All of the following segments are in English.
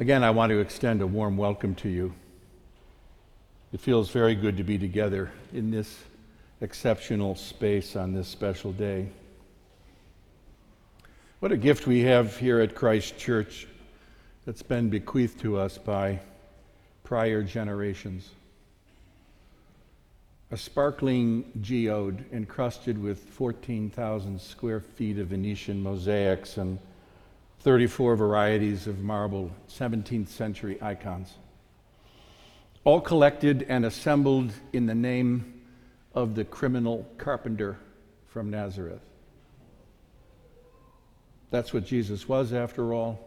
Again, I want to extend a warm welcome to you. It feels very good to be together in this exceptional space on this special day. What a gift we have here at Christ Church that's been bequeathed to us by prior generations. A sparkling geode encrusted with 14,000 square feet of Venetian mosaics and 34 varieties of marble 17th century icons, all collected and assembled in the name of the criminal carpenter from Nazareth. That's what Jesus was, after all.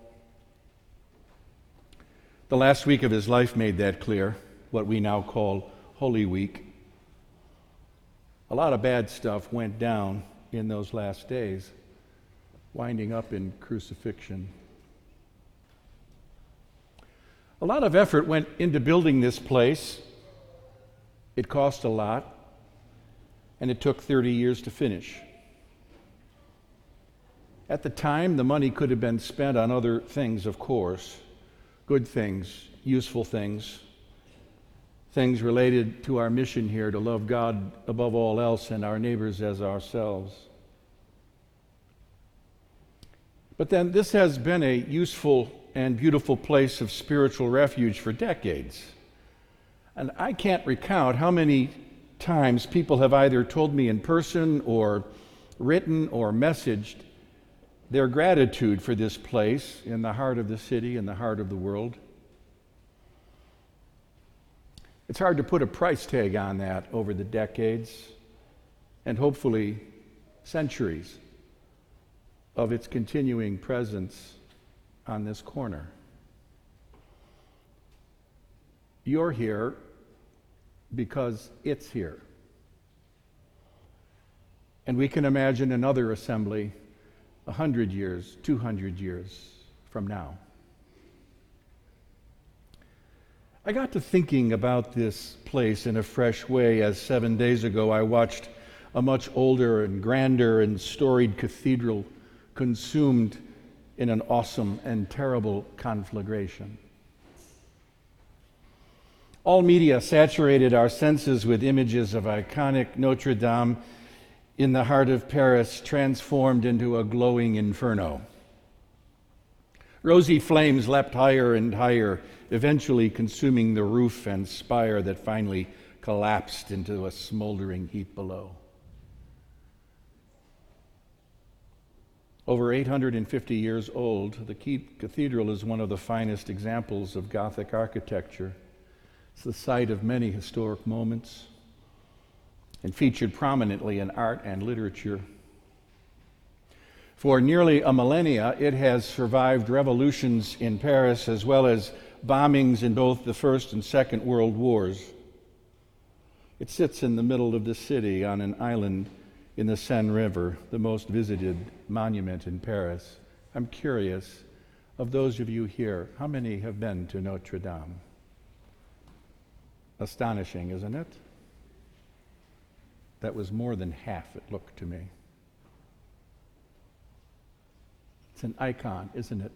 The last week of his life made that clear, what we now call Holy Week. A lot of bad stuff went down in those last days, winding up in crucifixion. A lot of effort went into building this place. It cost a lot, and it took 30 years to finish. At the time, the money could have been spent on other things, of course good things, useful things, things related to our mission here to love God above all else and our neighbors as ourselves. But then, this has been a useful and beautiful place of spiritual refuge for decades. And I can't recount how many times people have either told me in person or written or messaged their gratitude for this place in the heart of the city, in the heart of the world. It's hard to put a price tag on that over the decades and hopefully centuries of its continuing presence on this corner. You're here because it's here. And we can imagine another assembly 100 years, 200 years from now. I got to thinking about this place in a fresh way as seven days ago I watched a much older and grander and storied cathedral consumed in an awesome and terrible conflagration. All media saturated our senses with images of iconic Notre Dame in the heart of Paris transformed into a glowing inferno. Rosy flames leapt higher and higher, eventually consuming the roof and spire that finally collapsed into a smoldering heap below. Over 850 years old, the cathedral is one of the finest examples of Gothic architecture. It's the site of many historic moments and featured prominently in art and literature. For nearly a millennia, it has survived revolutions in Paris as well as bombings in both the First and Second World Wars. It sits in the middle of the city on an island in the Seine River, the most visited monument in Paris. I'm curious, of those of you here, how many have been to Notre Dame? Astonishing, isn't it? That was more than half, it looked to me. It's an icon, isn't it?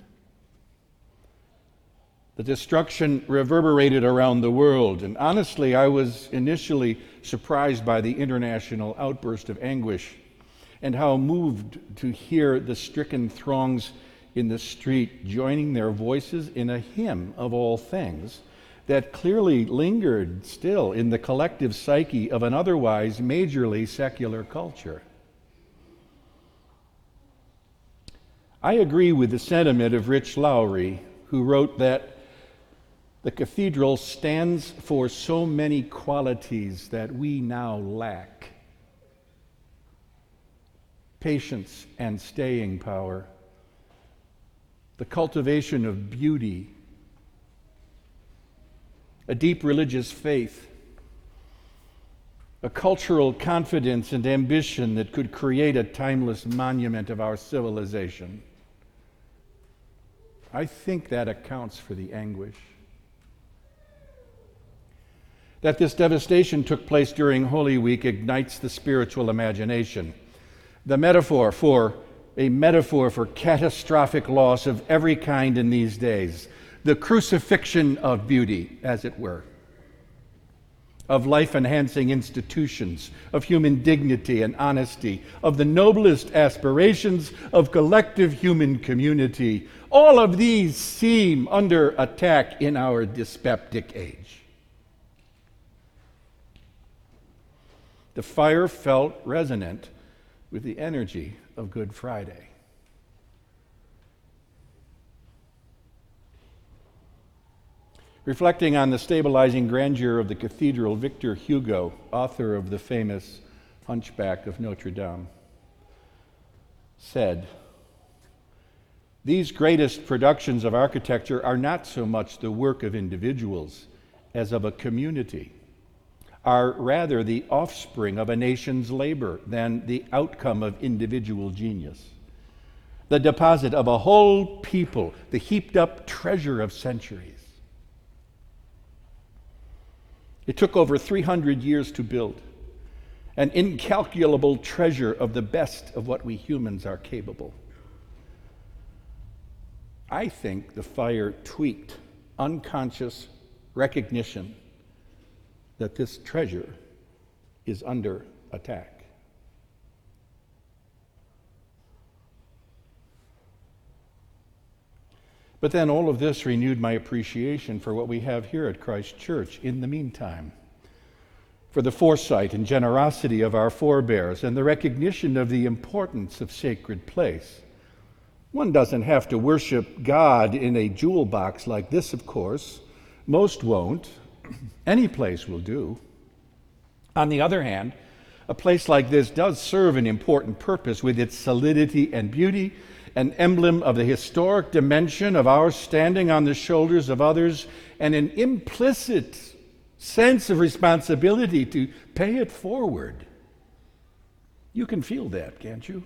The destruction reverberated around the world, and honestly, I was initially surprised by the international outburst of anguish and how moved to hear the stricken throngs in the street joining their voices in a hymn of all things that clearly lingered still in the collective psyche of an otherwise majorly secular culture. I agree with the sentiment of Rich Lowry, who wrote that the cathedral stands for so many qualities that we now lack patience and staying power, the cultivation of beauty a deep religious faith, a cultural confidence and ambition that could create a timeless monument of our civilization. I think that accounts for the anguish. That this devastation took place during Holy Week ignites the spiritual imagination. The metaphor for a metaphor for catastrophic loss of every kind in these days the crucifixion of beauty, as it were, of life enhancing institutions, of human dignity and honesty, of the noblest aspirations of collective human community. All of these seem under attack in our dyspeptic age. The fire felt resonant with the energy of Good Friday. Reflecting on the stabilizing grandeur of the cathedral, Victor Hugo, author of the famous Hunchback of Notre Dame, said, These greatest productions of architecture are not so much the work of individuals as of a community, are rather the offspring of a nation's labor than the outcome of individual genius. The deposit of a whole people, the heaped up treasure of centuries. It took over 300 years to build, an incalculable treasure of the best of what we humans are capable. I think the fire tweaked unconscious recognition that this treasure is under attack. But then all of this renewed my appreciation for what we have here at Christ Church in the meantime. For the foresight and generosity of our forebears and the recognition of the importance of sacred place. One doesn't have to worship God in a jewel box like this, of course. Most won't. Any place will do. On the other hand, a place like this does serve an important purpose with its solidity and beauty an emblem of the historic dimension of our standing on the shoulders of others, and an implicit sense of responsibility to pay it forward. You can feel that, can't you?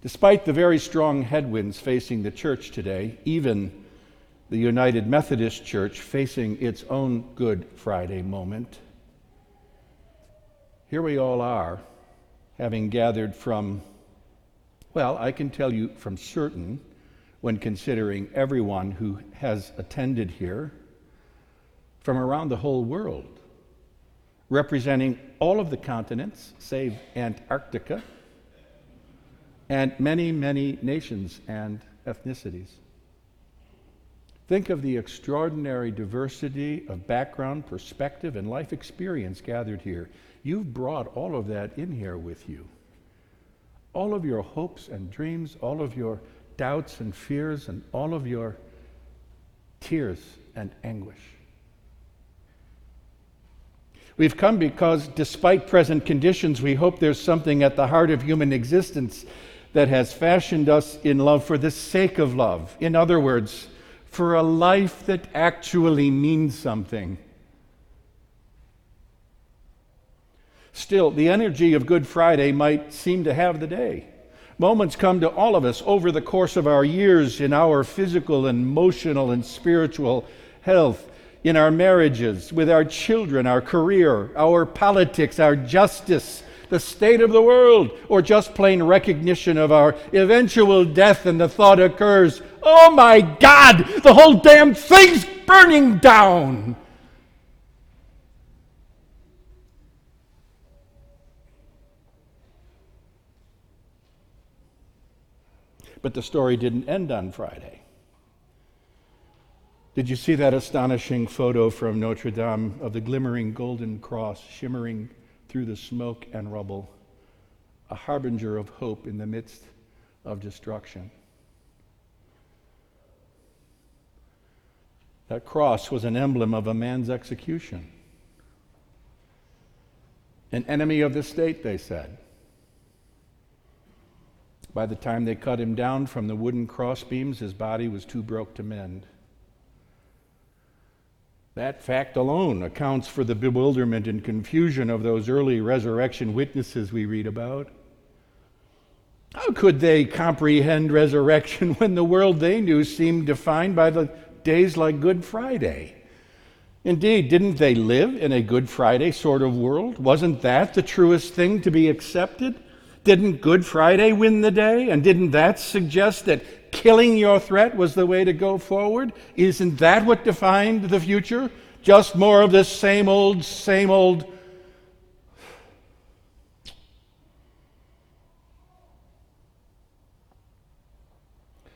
Despite the very strong headwinds facing the church today, even the United Methodist Church facing its own Good Friday moment, here we all are having gathered from, well, I can tell you from certain, when considering everyone who has attended here, from around the whole world, representing all of the continents, save Antarctica, and many, many nations and ethnicities. Think of the extraordinary diversity of background, perspective, and life experience gathered here. You've brought all of that in here with you. All of your hopes and dreams, all of your doubts and fears, and all of your tears and anguish. We've come because, despite present conditions, we hope there's something at the heart of human existence that has fashioned us in love for the sake of love. In other words, for a life that actually means something Still, the energy of Good Friday might seem to have the day. Moments come to all of us over the course of our years in our physical and emotional and spiritual health, in our marriages, with our children, our career, our politics, our justice, the state of the world, or just plain recognition of our eventual death, and the thought occurs, oh my God, the whole damn thing's burning down. But the story didn't end on Friday. Did you see that astonishing photo from Notre Dame of the glimmering golden cross shimmering through the smoke and rubble, a harbinger of hope in the midst of destruction? That cross was an emblem of a man's execution. An enemy of the state, they said. By the time they cut him down from the wooden crossbeams, his body was too broke to mend. That fact alone accounts for the bewilderment and confusion of those early resurrection witnesses we read about. How could they comprehend resurrection when the world they knew seemed defined by the days like Good Friday? Indeed, didn't they live in a Good Friday sort of world? Wasn't that the truest thing to be accepted? Didn't Good Friday win the day? And didn't that suggest that killing your threat was the way to go forward? Isn't that what defined the future? Just more of this same old, same old.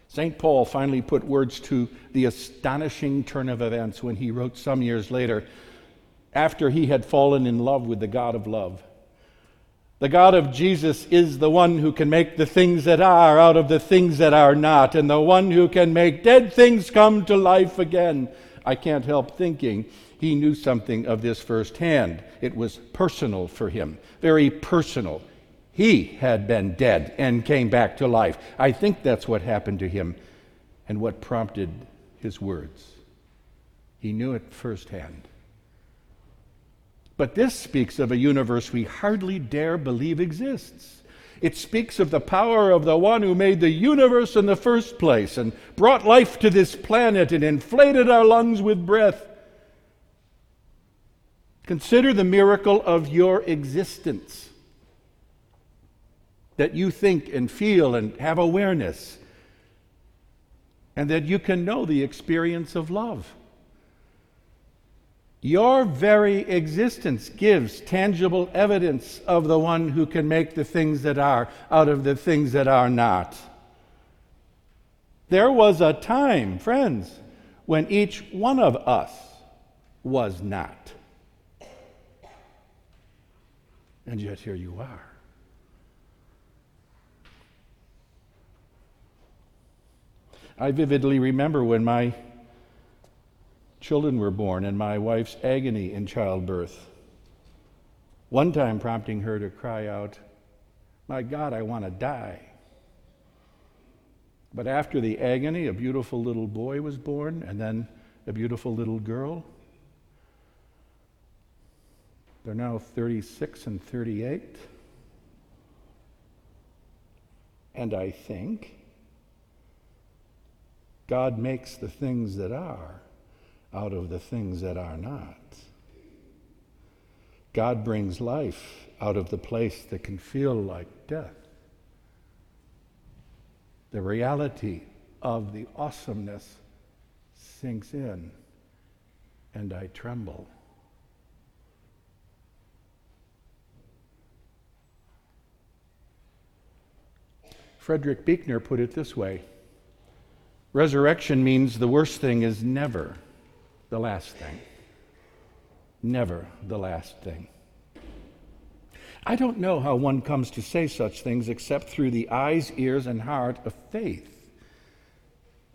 St. Paul finally put words to the astonishing turn of events when he wrote some years later, after he had fallen in love with the God of love. The God of Jesus is the one who can make the things that are out of the things that are not, and the one who can make dead things come to life again. I can't help thinking he knew something of this firsthand. It was personal for him, very personal. He had been dead and came back to life. I think that's what happened to him and what prompted his words. He knew it firsthand. But this speaks of a universe we hardly dare believe exists. It speaks of the power of the one who made the universe in the first place and brought life to this planet and inflated our lungs with breath. Consider the miracle of your existence that you think and feel and have awareness, and that you can know the experience of love. Your very existence gives tangible evidence of the one who can make the things that are out of the things that are not. There was a time, friends, when each one of us was not. And yet here you are. I vividly remember when my children were born and my wife's agony in childbirth. One time prompting her to cry out, My God, I want to die. But after the agony, a beautiful little boy was born, and then a beautiful little girl. They're now 36 and 38. And I think God makes the things that are out of the things that are not. God brings life out of the place that can feel like death. The reality of the awesomeness sinks in, and I tremble. Frederick Buechner put it this way Resurrection means the worst thing is never the last thing. Never the last thing. I don't know how one comes to say such things except through the eyes, ears, and heart of faith.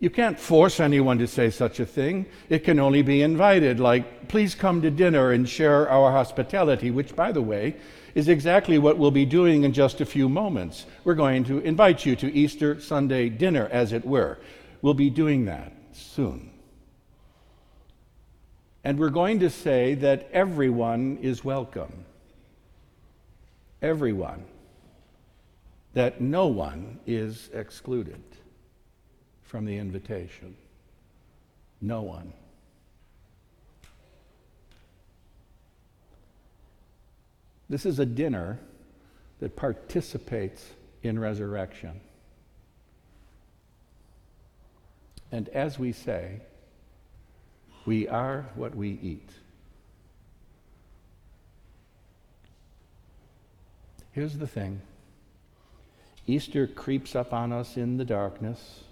You can't force anyone to say such a thing. It can only be invited, like, please come to dinner and share our hospitality, which, by the way, is exactly what we'll be doing in just a few moments. We're going to invite you to Easter Sunday dinner, as it were. We'll be doing that soon. And we're going to say that everyone is welcome. Everyone. That no one is excluded from the invitation. No one. This is a dinner that participates in resurrection. And as we say, we are what we eat. Here's the thing Easter creeps up on us in the darkness,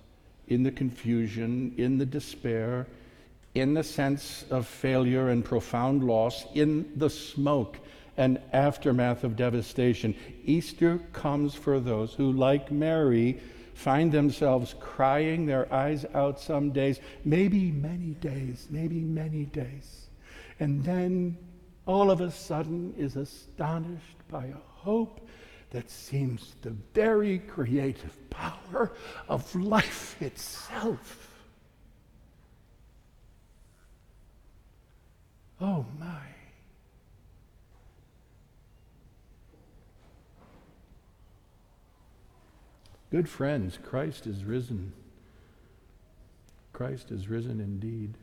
in the confusion, in the despair, in the sense of failure and profound loss, in the smoke and aftermath of devastation. Easter comes for those who, like Mary, find themselves crying their eyes out some days, maybe many days, maybe many days. And then all of a sudden is astonished by a hope that seems the very creative power of life itself. Oh my. Good friends, Christ is risen. Christ is risen indeed.